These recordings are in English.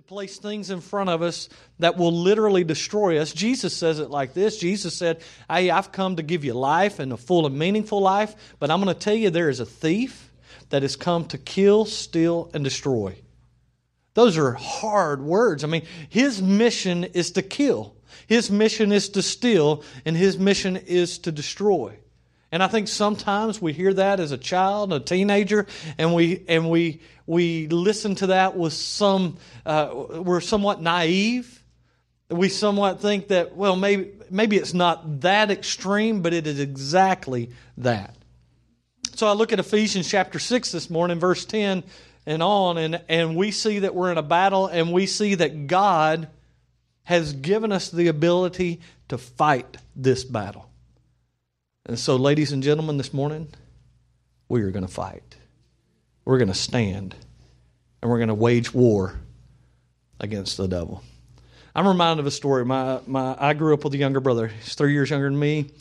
to place things in front of us that will literally destroy us. Jesus says it like this Jesus said, Hey, I've come to give you life and a full and meaningful life, but I'm going to tell you there is a thief that has come to kill, steal, and destroy. Those are hard words. I mean, his mission is to kill, his mission is to steal, and his mission is to destroy. And I think sometimes we hear that as a child, a teenager, and we and we we listen to that with some uh, we're somewhat naive. We somewhat think that well maybe maybe it's not that extreme, but it is exactly that. So I look at Ephesians chapter six this morning, verse ten and on, and and we see that we're in a battle, and we see that God has given us the ability to fight this battle. And so, ladies and gentlemen, this morning, we are going to fight. We're going to stand. And we're going to wage war against the devil. I'm reminded of a story. My, my, I grew up with a younger brother. He's three years younger than me.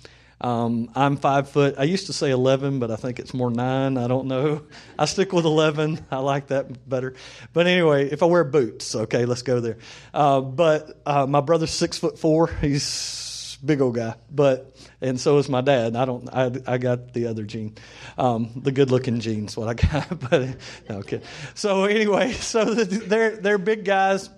Um, I'm five foot. I used to say 11, but I think it's more nine. I don't know. I stick with 11. I like that better. But anyway, if I wear boots, okay, let's go there. Uh, but uh, my brother's six foot four. He's big old guy. But and so is my dad. I don't. I, I got the other gene, um, the good-looking gene's what I got. but no okay. So anyway, so they're they're big guys,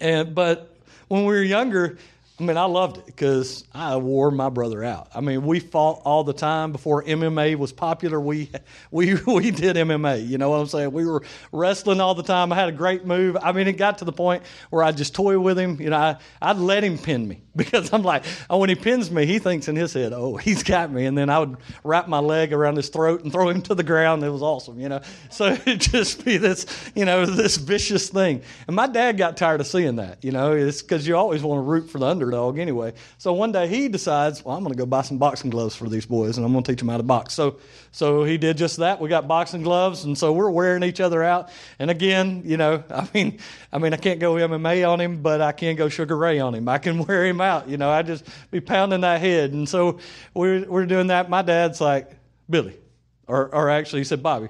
and but when we were younger, I mean, I loved it because I wore my brother out. I mean, we fought all the time before MMA was popular. We we we did MMA. You know what I'm saying? We were wrestling all the time. I had a great move. I mean, it got to the point where I just toy with him. You know, I, I'd let him pin me because I'm like, oh, when he pins me, he thinks in his head, oh, he's got me. And then I would wrap my leg around his throat and throw him to the ground. It was awesome. You know, so it'd just be this, you know, this vicious thing. And my dad got tired of seeing that. You know, it's because you always want to root for the under underdog anyway. So one day he decides, well, I'm going to go buy some boxing gloves for these boys, and I'm going to teach them how to box. So, so he did just that. We got boxing gloves, and so we're wearing each other out. And again, you know, I mean, I mean, I can't go MMA on him, but I can go Sugar Ray on him. I can wear him out. You know, I just be pounding that head. And so we're we're doing that. My dad's like, Billy, or or actually he said Bobby.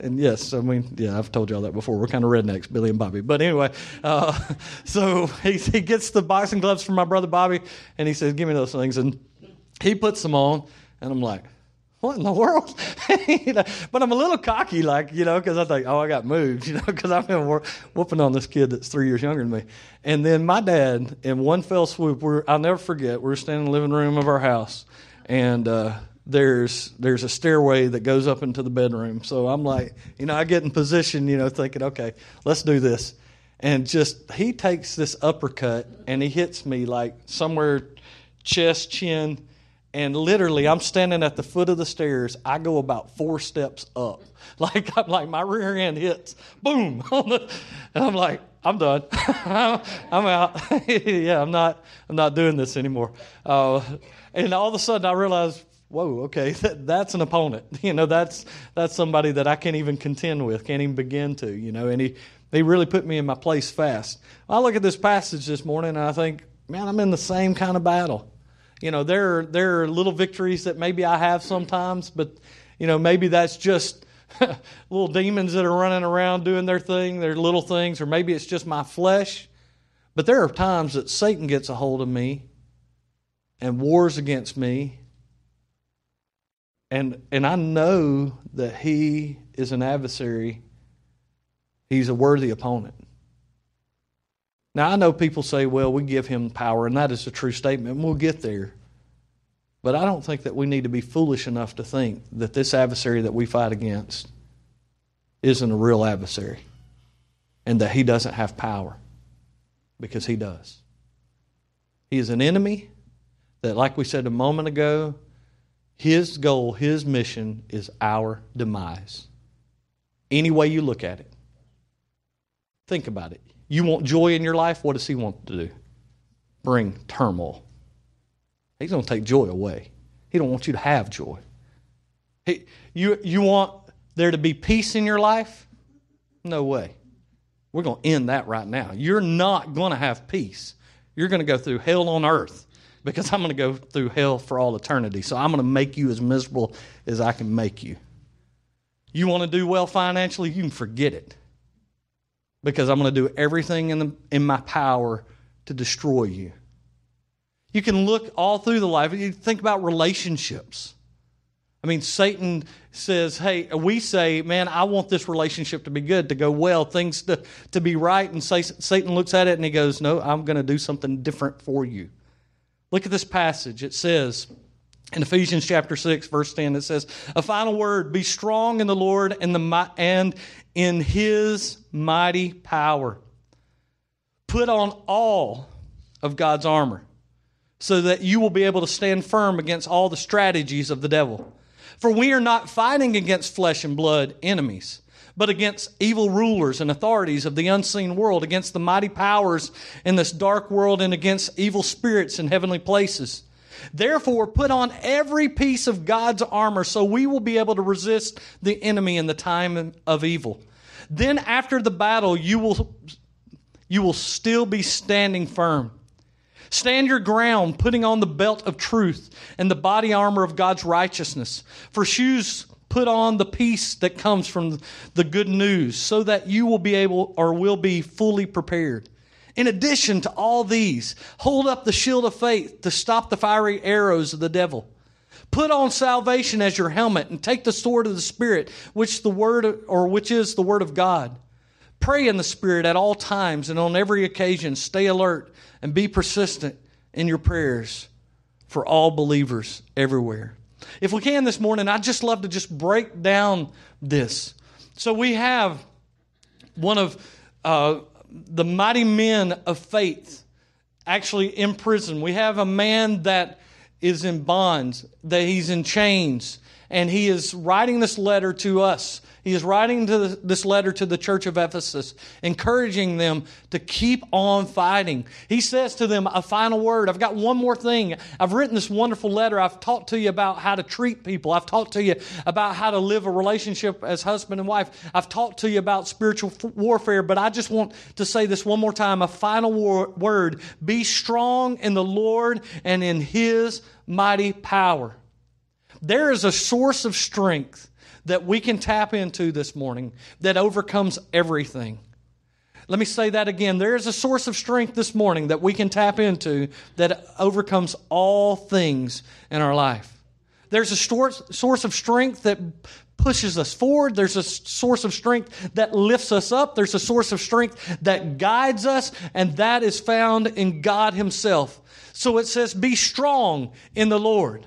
And yes, I mean, yeah, I've told y'all that before. We're kind of rednecks, Billy and Bobby. But anyway, uh, so he, he gets the boxing gloves from my brother Bobby, and he says, "Give me those things." And he puts them on, and I'm like, "What in the world?" you know, but I'm a little cocky, like you know, because I think, "Oh, I got moves," you know, because I've been whooping on this kid that's three years younger than me. And then my dad, in one fell swoop, we're, I'll never forget. We are standing in the living room of our house, and. Uh, there's there's a stairway that goes up into the bedroom. So I'm like, you know, I get in position, you know, thinking, okay, let's do this. And just he takes this uppercut and he hits me like somewhere chest, chin, and literally I'm standing at the foot of the stairs. I go about four steps up. Like I'm like my rear end hits, boom, and I'm like, I'm done. I'm out. yeah, I'm not. I'm not doing this anymore. Uh, and all of a sudden, I realize whoa, okay, that, that's an opponent. You know, that's that's somebody that I can't even contend with, can't even begin to. You know, and he he really put me in my place fast. I look at this passage this morning and I think, man, I'm in the same kind of battle. You know, there are, there are little victories that maybe I have sometimes, but you know, maybe that's just little demons that are running around doing their thing, their little things, or maybe it's just my flesh. But there are times that Satan gets a hold of me and wars against me and and I know that he is an adversary. He's a worthy opponent. Now I know people say, "Well, we give him power," and that is a true statement. We'll get there. But I don't think that we need to be foolish enough to think that this adversary that we fight against isn't a real adversary and that he doesn't have power because he does. He is an enemy that, like we said a moment ago, his goal, his mission is our demise. Any way you look at it. Think about it. You want joy in your life? What does he want to do? Bring turmoil. He's going to take joy away. He don't want you to have joy. He, you, you want there to be peace in your life? No way. We're going to end that right now. You're not going to have peace. You're going to go through hell on earth because I'm going to go through hell for all eternity. So I'm going to make you as miserable as I can make you. You want to do well financially? You can forget it. because I'm going to do everything in, the, in my power to destroy you. You can look all through the life. You think about relationships. I mean, Satan says, hey, we say, man, I want this relationship to be good, to go well, things to, to be right. And Satan looks at it and he goes, no, I'm going to do something different for you. Look at this passage. It says in Ephesians chapter 6, verse 10, it says, a final word, be strong in the Lord and, the, and in his mighty power. Put on all of God's armor so that you will be able to stand firm against all the strategies of the devil. For we are not fighting against flesh and blood enemies, but against evil rulers and authorities of the unseen world, against the mighty powers in this dark world, and against evil spirits in heavenly places. Therefore, put on every piece of God's armor so we will be able to resist the enemy in the time of evil. Then, after the battle, you will, you will still be standing firm. Stand your ground, putting on the belt of truth and the body armor of God's righteousness. For shoes, put on the peace that comes from the good news, so that you will be able or will be fully prepared. In addition to all these, hold up the shield of faith to stop the fiery arrows of the devil. Put on salvation as your helmet and take the sword of the Spirit, which the word or which is the word of God. Pray in the Spirit at all times and on every occasion. Stay alert and be persistent in your prayers for all believers everywhere. If we can this morning, I'd just love to just break down this. So we have one of uh, the mighty men of faith actually in prison. We have a man that is in bonds, that he's in chains, and he is writing this letter to us he is writing this letter to the church of Ephesus, encouraging them to keep on fighting. He says to them a final word. I've got one more thing. I've written this wonderful letter. I've talked to you about how to treat people. I've talked to you about how to live a relationship as husband and wife. I've talked to you about spiritual warfare, but I just want to say this one more time a final war- word. Be strong in the Lord and in His mighty power. There is a source of strength that we can tap into this morning that overcomes everything. Let me say that again. There is a source of strength this morning that we can tap into that overcomes all things in our life. There's a source of strength that pushes us forward. There's a source of strength that lifts us up. There's a source of strength that guides us, and that is found in God Himself. So it says, Be strong in the Lord.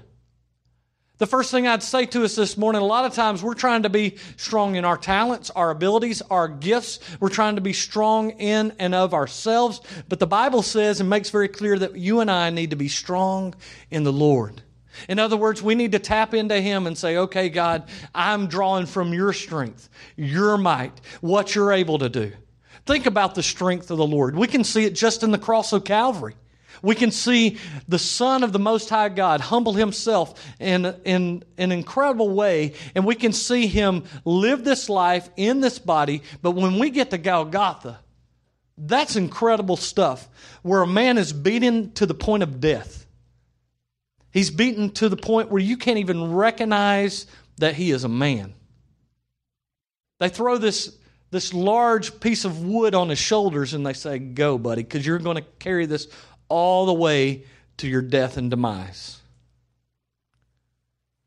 The first thing I'd say to us this morning a lot of times we're trying to be strong in our talents, our abilities, our gifts. We're trying to be strong in and of ourselves. But the Bible says and makes very clear that you and I need to be strong in the Lord. In other words, we need to tap into Him and say, okay, God, I'm drawing from your strength, your might, what you're able to do. Think about the strength of the Lord. We can see it just in the cross of Calvary. We can see the Son of the Most High God humble himself in, in, an incredible way, and we can see him live this life in this body. But when we get to Golgotha, that's incredible stuff where a man is beaten to the point of death. He's beaten to the point where you can't even recognize that he is a man. They throw this, this large piece of wood on his shoulders and they say, Go, buddy, because you're going to carry this all the way to your death and demise.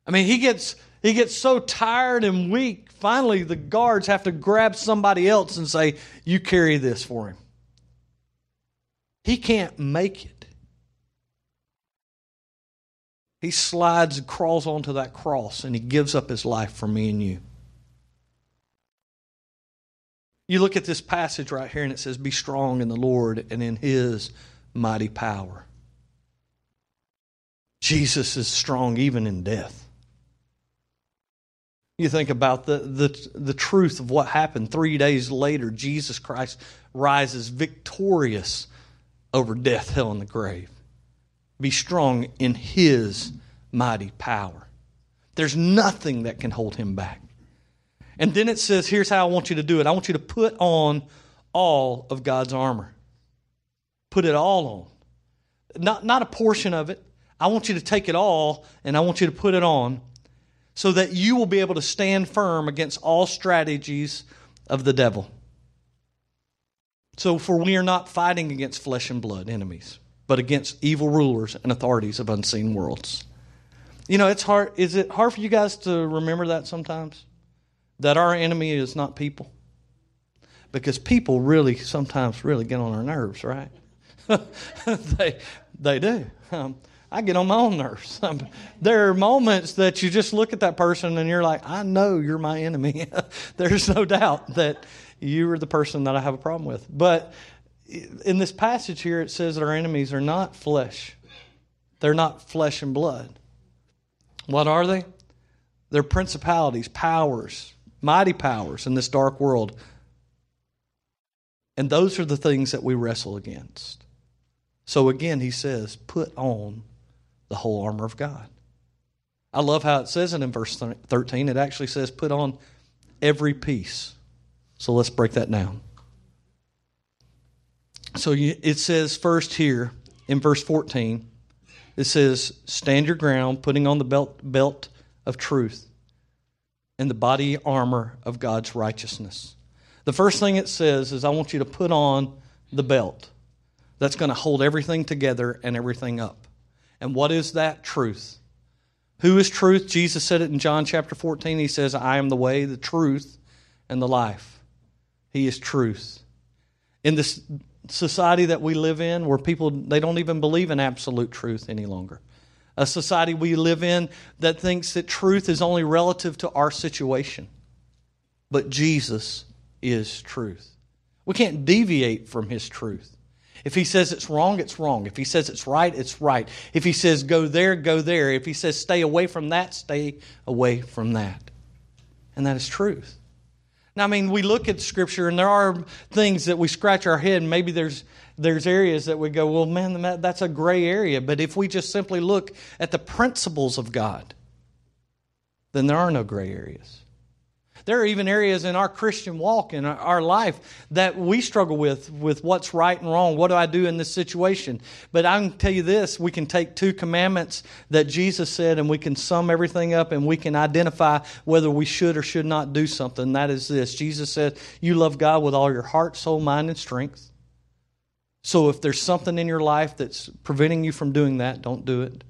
I mean, he gets he gets so tired and weak. Finally, the guards have to grab somebody else and say, "You carry this for him." He can't make it. He slides and crawls onto that cross and he gives up his life for me and you. You look at this passage right here and it says, Be strong in the Lord and in his mighty power. Jesus is strong even in death. You think about the, the, the truth of what happened. Three days later, Jesus Christ rises victorious over death, hell, and the grave. Be strong in his mighty power. There's nothing that can hold him back. And then it says, here's how I want you to do it I want you to put on all of God's armor. Put it all on. Not, not a portion of it. I want you to take it all and I want you to put it on so that you will be able to stand firm against all strategies of the devil. So, for we are not fighting against flesh and blood enemies, but against evil rulers and authorities of unseen worlds. You know, it's hard. Is it hard for you guys to remember that sometimes? That our enemy is not people? Because people really sometimes really get on our nerves, right? they, they do. Um, I get on my own nerves. Um, there are moments that you just look at that person and you're like, I know you're my enemy. There's no doubt that you are the person that I have a problem with. But in this passage here, it says that our enemies are not flesh, they're not flesh and blood. What are they? They're principalities, powers, mighty powers in this dark world. And those are the things that we wrestle against. So again, he says, put on the whole armor of God. I love how it says it in verse 13. It actually says, put on every piece. So let's break that down. So it says first here in verse 14, it says, Stand your ground, putting on the belt, belt of truth and the body armor of God's righteousness. The first thing it says is, I want you to put on the belt that's going to hold everything together and everything up. And what is that? Truth. Who is truth? Jesus said it in John chapter 14. He says, I am the way, the truth, and the life. He is truth. In this society that we live in where people they don't even believe in absolute truth any longer a society we live in that thinks that truth is only relative to our situation but jesus is truth we can't deviate from his truth if he says it's wrong it's wrong. If he says it's right it's right. If he says go there go there. If he says stay away from that stay away from that. And that is truth. Now, I mean, we look at Scripture, and there are things that we scratch our head, and maybe there's there's areas that we go, well, man, that's a gray area. But if we just simply look at the principles of God, then there are no gray areas. There are even areas in our Christian walk in our life that we struggle with, with what's right and wrong. What do I do in this situation? But I can tell you this we can take two commandments that Jesus said and we can sum everything up and we can identify whether we should or should not do something. That is this Jesus said, You love God with all your heart, soul, mind, and strength. So if there's something in your life that's preventing you from doing that, don't do it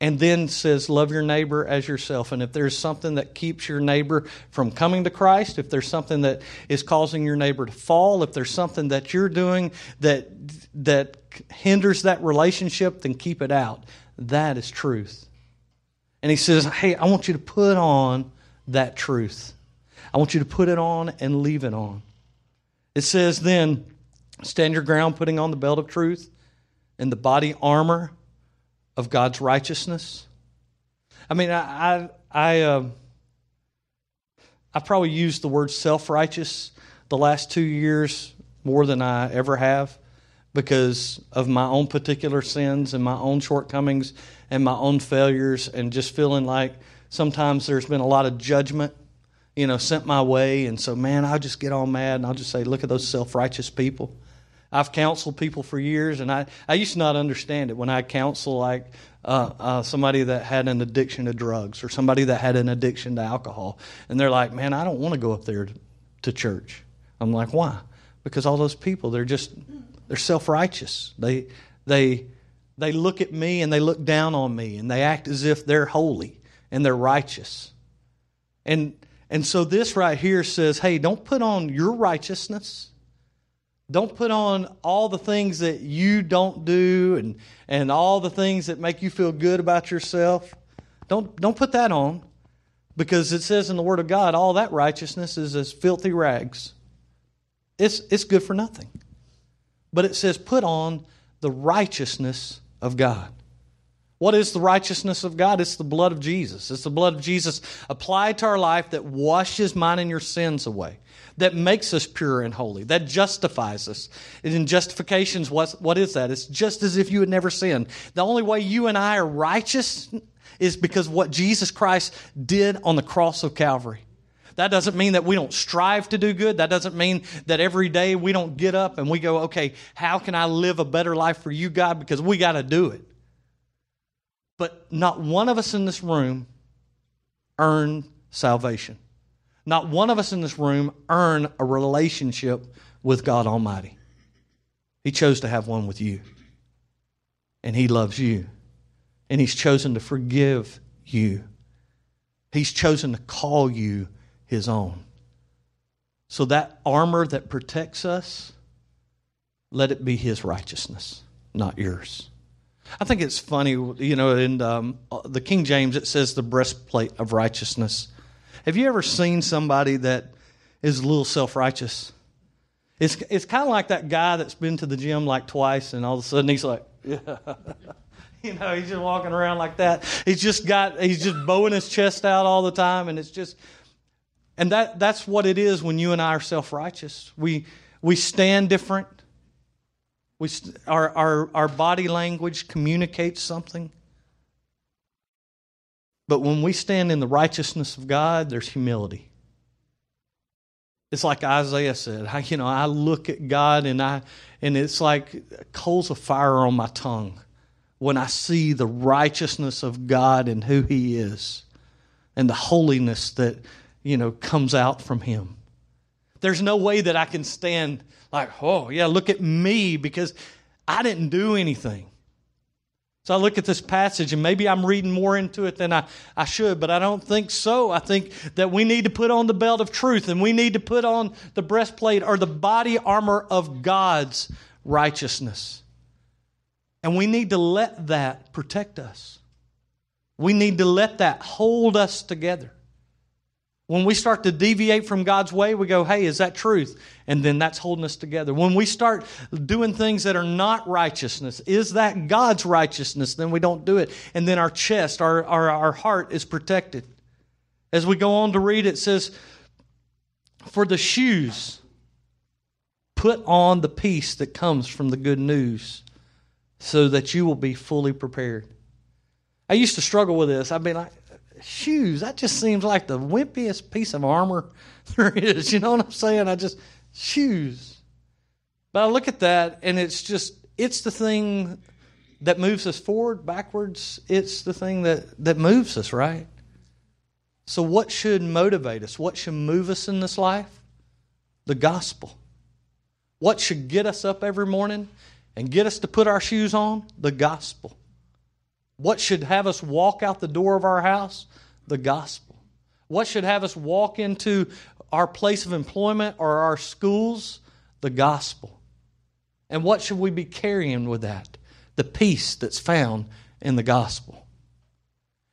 and then says, Love your neighbor as yourself. And if there's something that keeps your neighbor from coming to Christ, if there's something that is causing your neighbor to fall, if there's something that you're doing that, that hinders that relationship, then keep it out. That is truth. And he says, Hey, I want you to put on that truth. I want you to put it on and leave it on. It says, Then stand your ground, putting on the belt of truth and the body armor of God's righteousness. I mean, I I I, uh, I probably used the word self righteous the last two years more than I ever have because of my own particular sins and my own shortcomings and my own failures and just feeling like sometimes there's been a lot of judgment you know sent my way and so man i'll just get all mad and i'll just say look at those self-righteous people I've counseled people for years, and I, I used to not understand it when I counsel like uh, uh, somebody that had an addiction to drugs or somebody that had an addiction to alcohol, and they're like, "Man, I don't want to go up there to church." I'm like, "Why?" Because all those people, they're just they're self righteous. They they they look at me and they look down on me and they act as if they're holy and they're righteous. And and so this right here says, "Hey, don't put on your righteousness." Don't put on all the things that you don't do and, and all the things that make you feel good about yourself. Don't, don't put that on because it says in the Word of God, all that righteousness is as filthy rags. It's, it's good for nothing. But it says, put on the righteousness of God. What is the righteousness of God? It's the blood of Jesus. It's the blood of Jesus applied to our life that washes mine and your sins away that makes us pure and holy, that justifies us. And in justifications, what, what is that? It's just as if you had never sinned. The only way you and I are righteous is because what Jesus Christ did on the cross of Calvary. That doesn't mean that we don't strive to do good. That doesn't mean that every day we don't get up and we go, okay, how can I live a better life for you, God? Because we got to do it. But not one of us in this room earned salvation. Not one of us in this room earn a relationship with God Almighty. He chose to have one with you. And He loves you. And He's chosen to forgive you. He's chosen to call you His own. So that armor that protects us, let it be His righteousness, not yours. I think it's funny, you know, in um, the King James it says the breastplate of righteousness. Have you ever seen somebody that is a little self righteous? It's, it's kind of like that guy that's been to the gym like twice and all of a sudden he's like, yeah. you know, he's just walking around like that. He's just got, he's just bowing his chest out all the time and it's just, and that, that's what it is when you and I are self righteous. We, we stand different. We, our, our, our body language communicates something. But when we stand in the righteousness of God, there's humility. It's like Isaiah said, I, you know, I look at God and I and it's like coals of fire on my tongue when I see the righteousness of God and who he is and the holiness that, you know, comes out from him. There's no way that I can stand like, oh, yeah, look at me because I didn't do anything. So I look at this passage, and maybe I'm reading more into it than I, I should, but I don't think so. I think that we need to put on the belt of truth, and we need to put on the breastplate or the body armor of God's righteousness. And we need to let that protect us. We need to let that hold us together. When we start to deviate from God's way, we go, hey, is that truth? And then that's holding us together. When we start doing things that are not righteousness, is that God's righteousness? Then we don't do it. And then our chest, our, our, our heart is protected. As we go on to read, it says, for the shoes, put on the peace that comes from the good news so that you will be fully prepared. I used to struggle with this. I'd be like, shoes, that just seems like the wimpiest piece of armor there is. You know what I'm saying? I just, shoes. But I look at that and it's just, it's the thing that moves us forward, backwards. It's the thing that, that moves us, right? So, what should motivate us? What should move us in this life? The gospel. What should get us up every morning and get us to put our shoes on? The gospel. What should have us walk out the door of our house? The gospel. What should have us walk into our place of employment or our schools? The gospel. And what should we be carrying with that? The peace that's found in the gospel.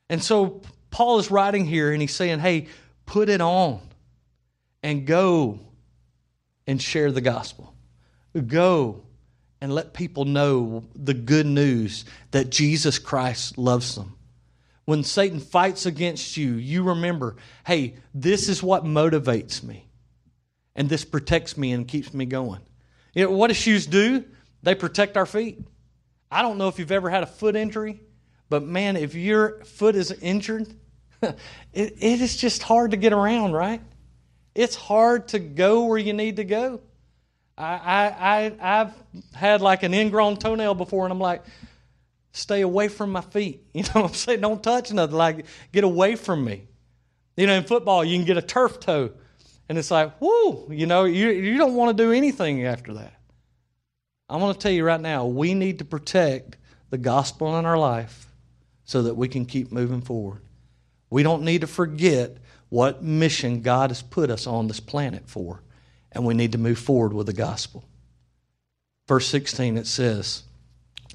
And so Paul is writing here and he's saying, hey, put it on and go and share the gospel. Go and let people know the good news that Jesus Christ loves them. When Satan fights against you, you remember, hey, this is what motivates me. And this protects me and keeps me going. You know, what do shoes do? They protect our feet. I don't know if you've ever had a foot injury, but man, if your foot is injured, it, it is just hard to get around, right? It's hard to go where you need to go. I, I, I've had like an ingrown toenail before, and I'm like, stay away from my feet. You know what I'm saying? Don't touch nothing. Like, get away from me. You know, in football, you can get a turf toe, and it's like, whoo, you know, you, you don't want to do anything after that. I want to tell you right now, we need to protect the gospel in our life so that we can keep moving forward. We don't need to forget what mission God has put us on this planet for and we need to move forward with the gospel. Verse 16, it says,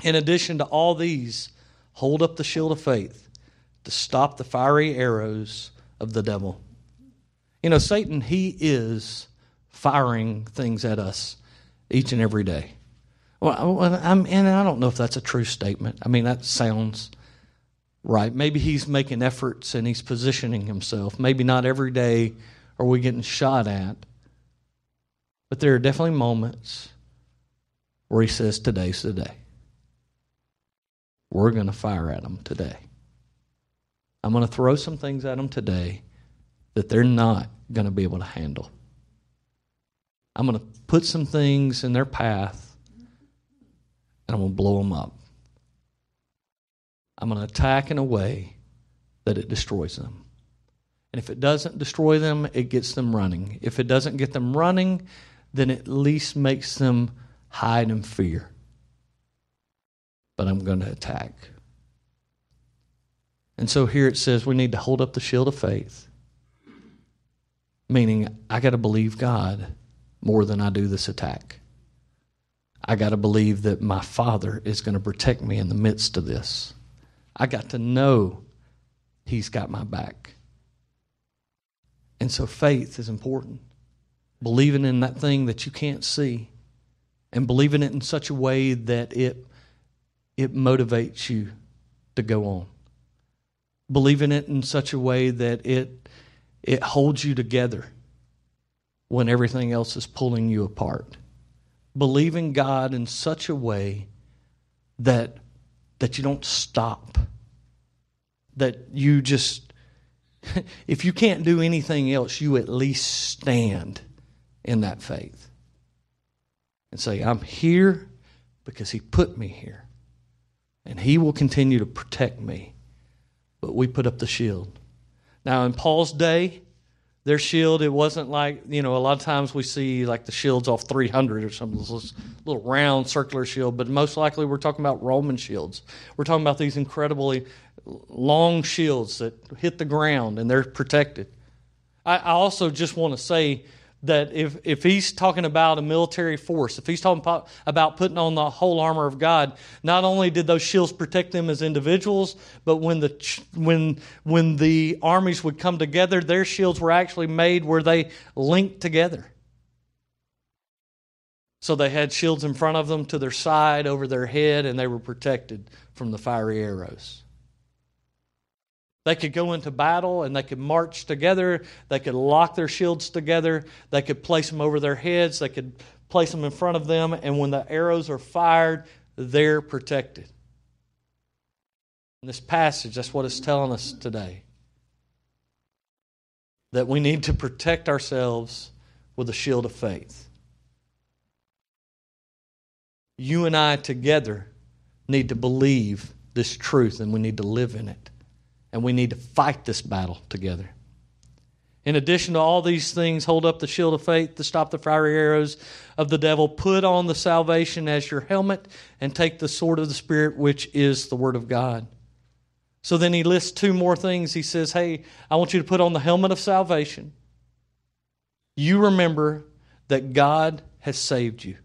In addition to all these, hold up the shield of faith to stop the fiery arrows of the devil. You know, Satan, he is firing things at us each and every day. Well, I'm, and I don't know if that's a true statement. I mean, that sounds right. Maybe he's making efforts and he's positioning himself. Maybe not every day are we getting shot at. But there are definitely moments where he says, Today's the day. We're going to fire at them today. I'm going to throw some things at them today that they're not going to be able to handle. I'm going to put some things in their path and I'm going to blow them up. I'm going to attack in a way that it destroys them. And if it doesn't destroy them, it gets them running. If it doesn't get them running, then at least makes them hide in fear. But I'm going to attack. And so here it says we need to hold up the shield of faith, meaning I got to believe God more than I do this attack. I got to believe that my Father is going to protect me in the midst of this. I got to know He's got my back. And so faith is important. Believing in that thing that you can't see and believing it in such a way that it, it motivates you to go on. Believing it in such a way that it, it holds you together when everything else is pulling you apart. Believing God in such a way that, that you don't stop, that you just, if you can't do anything else, you at least stand in that faith and say, I'm here because He put me here. And He will continue to protect me. But we put up the shield. Now, in Paul's day, their shield, it wasn't like, you know, a lot of times we see like the shields off 300 or something, this little round circular shield, but most likely we're talking about Roman shields. We're talking about these incredibly long shields that hit the ground and they're protected. I, I also just want to say that if, if he's talking about a military force, if he's talking about putting on the whole armor of God, not only did those shields protect them as individuals, but when the, when, when the armies would come together, their shields were actually made where they linked together. So they had shields in front of them to their side, over their head, and they were protected from the fiery arrows. They could go into battle and they could march together. They could lock their shields together. They could place them over their heads. They could place them in front of them. And when the arrows are fired, they're protected. In this passage, that's what it's telling us today. That we need to protect ourselves with a shield of faith. You and I together need to believe this truth and we need to live in it and we need to fight this battle together. In addition to all these things, hold up the shield of faith to stop the fiery arrows of the devil. Put on the salvation as your helmet and take the sword of the Spirit, which is the Word of God. So then he lists two more things. He says, Hey, I want you to put on the helmet of salvation. You remember that God has saved you.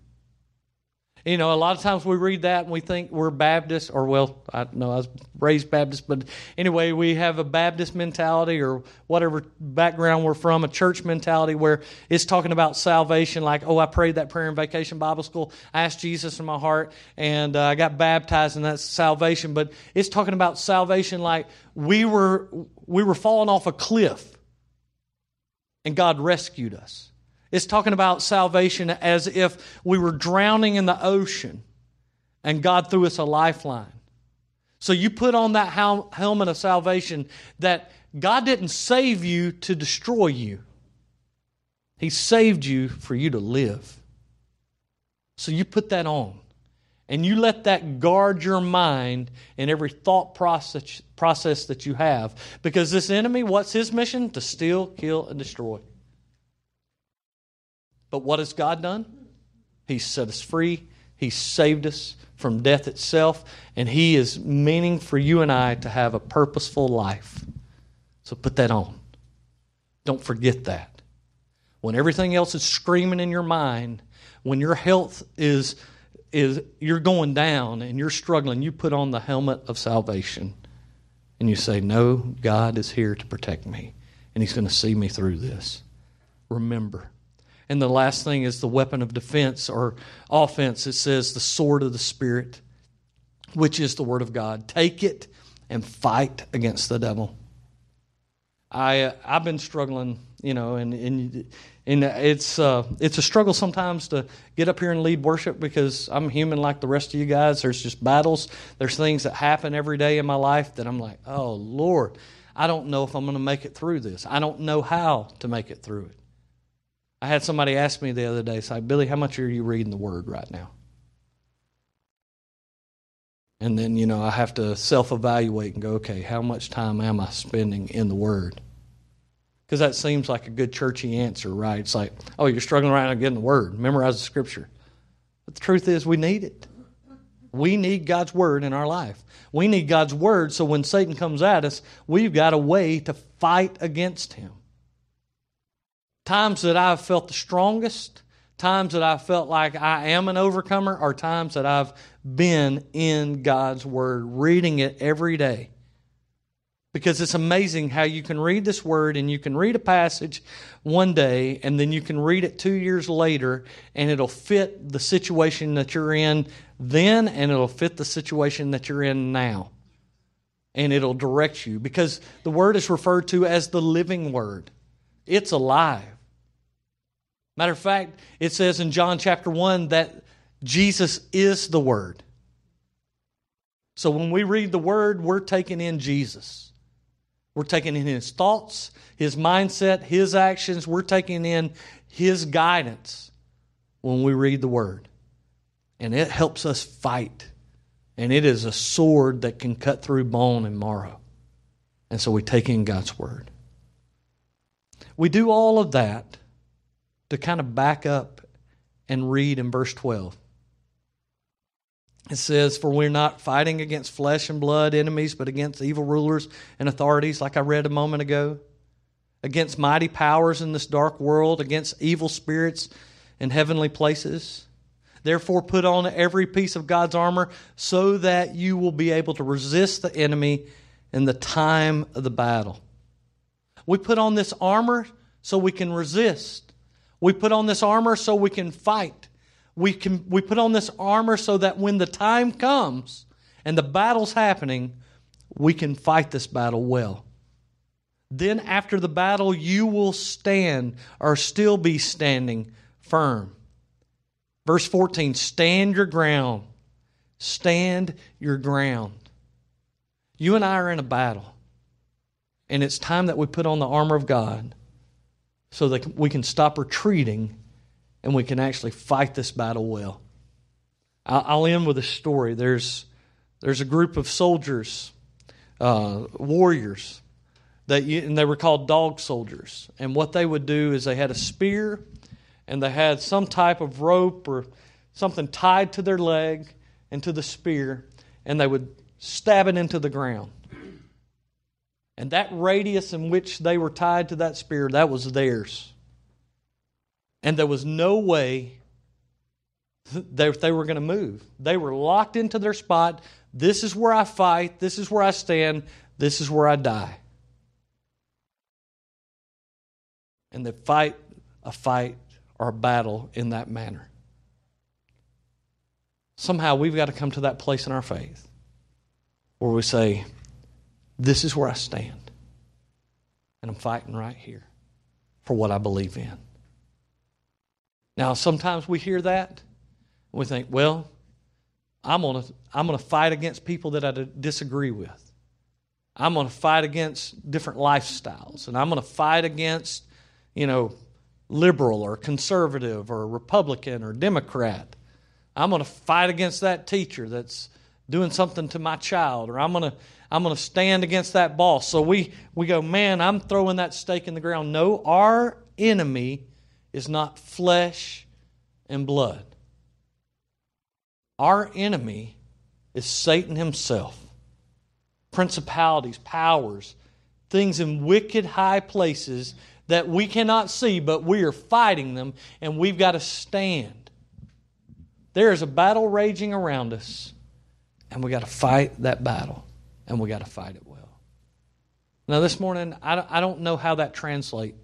You know, a lot of times we read that and we think we're Baptist, or well, I know I was raised Baptist, but anyway, we have a Baptist mentality or whatever background we're from, a church mentality where it's talking about salvation, like, oh, I prayed that prayer in vacation Bible school, I asked Jesus in my heart, and uh, I got baptized, and that's salvation. But it's talking about salvation like we were we were falling off a cliff, and God rescued us. It's talking about salvation as if we were drowning in the ocean and God threw us a lifeline. So you put on that helmet of salvation that God didn't save you to destroy you, He saved you for you to live. So you put that on. And you let that guard your mind in every thought process, process that you have. Because this enemy, what's his mission? To steal, kill, and destroy. But what has God done? He set us free. He saved us from death itself. And He is meaning for you and I to have a purposeful life. So put that on. Don't forget that. When everything else is screaming in your mind, when your health is, is you're going down and you're struggling, you put on the helmet of salvation and you say, No, God is here to protect me, and He's going to see me through this. Remember, and the last thing is the weapon of defense or offense. It says the sword of the Spirit, which is the Word of God. Take it and fight against the devil. I, uh, I've been struggling, you know, and, and, and it's, uh, it's a struggle sometimes to get up here and lead worship because I'm human like the rest of you guys. There's just battles, there's things that happen every day in my life that I'm like, oh, Lord, I don't know if I'm going to make it through this. I don't know how to make it through it. I had somebody ask me the other day, say, Billy, how much are you reading the Word right now? And then, you know, I have to self evaluate and go, okay, how much time am I spending in the Word? Because that seems like a good churchy answer, right? It's like, oh, you're struggling around getting the word, memorize the scripture. But the truth is, we need it. We need God's word in our life. We need God's word so when Satan comes at us, we've got a way to fight against him. Times that I've felt the strongest, times that I felt like I am an overcomer, are times that I've been in God's word, reading it every day. Because it's amazing how you can read this word and you can read a passage one day and then you can read it two years later and it'll fit the situation that you're in then and it'll fit the situation that you're in now. And it'll direct you because the word is referred to as the living word, it's alive. Matter of fact, it says in John chapter 1 that Jesus is the word. So when we read the word, we're taking in Jesus. We're taking in his thoughts, his mindset, his actions. We're taking in his guidance when we read the word. And it helps us fight. And it is a sword that can cut through bone and marrow. And so we take in God's word. We do all of that to kind of back up and read in verse 12. It says, For we're not fighting against flesh and blood enemies, but against evil rulers and authorities, like I read a moment ago, against mighty powers in this dark world, against evil spirits in heavenly places. Therefore, put on every piece of God's armor so that you will be able to resist the enemy in the time of the battle. We put on this armor so we can resist. We put on this armor so we can fight we can we put on this armor so that when the time comes and the battle's happening, we can fight this battle well. Then after the battle, you will stand or still be standing firm. Verse 14 stand your ground. Stand your ground. You and I are in a battle. And it's time that we put on the armor of God so that we can stop retreating and we can actually fight this battle well. I'll end with a story. There's, there's a group of soldiers, uh, warriors, that you, and they were called dog soldiers. And what they would do is they had a spear and they had some type of rope or something tied to their leg and to the spear, and they would stab it into the ground. And that radius in which they were tied to that spear, that was theirs. And there was no way that they were going to move. They were locked into their spot. This is where I fight. This is where I stand. This is where I die. And they fight a fight or a battle in that manner. Somehow we've got to come to that place in our faith where we say, This is where I stand. And I'm fighting right here for what I believe in. Now, sometimes we hear that and we think, well, I'm going to I'm to fight against people that I disagree with. I'm going to fight against different lifestyles, and I'm going to fight against, you know, liberal or conservative or Republican or Democrat. I'm going to fight against that teacher that's doing something to my child, or I'm going to I'm going to stand against that boss. So we we go, man, I'm throwing that stake in the ground. No, our enemy is not flesh and blood. Our enemy is Satan himself. Principalities, powers, things in wicked high places that we cannot see, but we are fighting them, and we've got to stand. There is a battle raging around us, and we got to fight that battle, and we got to fight it well. Now, this morning, I don't know how that translates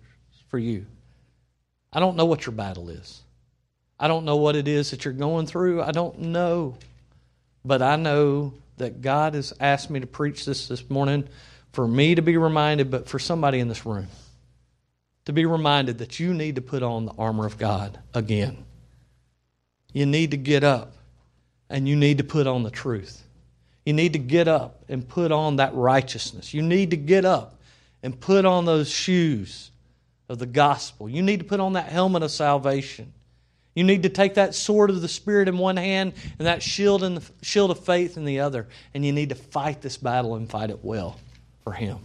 for you. I don't know what your battle is. I don't know what it is that you're going through. I don't know. But I know that God has asked me to preach this this morning for me to be reminded, but for somebody in this room to be reminded that you need to put on the armor of God again. You need to get up and you need to put on the truth. You need to get up and put on that righteousness. You need to get up and put on those shoes of the gospel. You need to put on that helmet of salvation. You need to take that sword of the Spirit in one hand and that shield and the shield of faith in the other, and you need to fight this battle and fight it well for Him.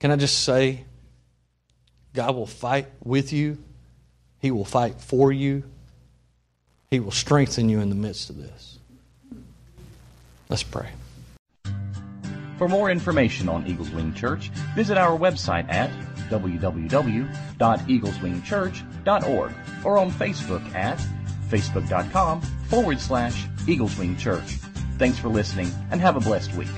Can I just say, God will fight with you, He will fight for you, He will strengthen you in the midst of this. Let's pray. For more information on Eagles Wing Church, visit our website at www.eagleswingchurch.org or on Facebook at facebook.com forward slash Eagles Wing Church. Thanks for listening and have a blessed week.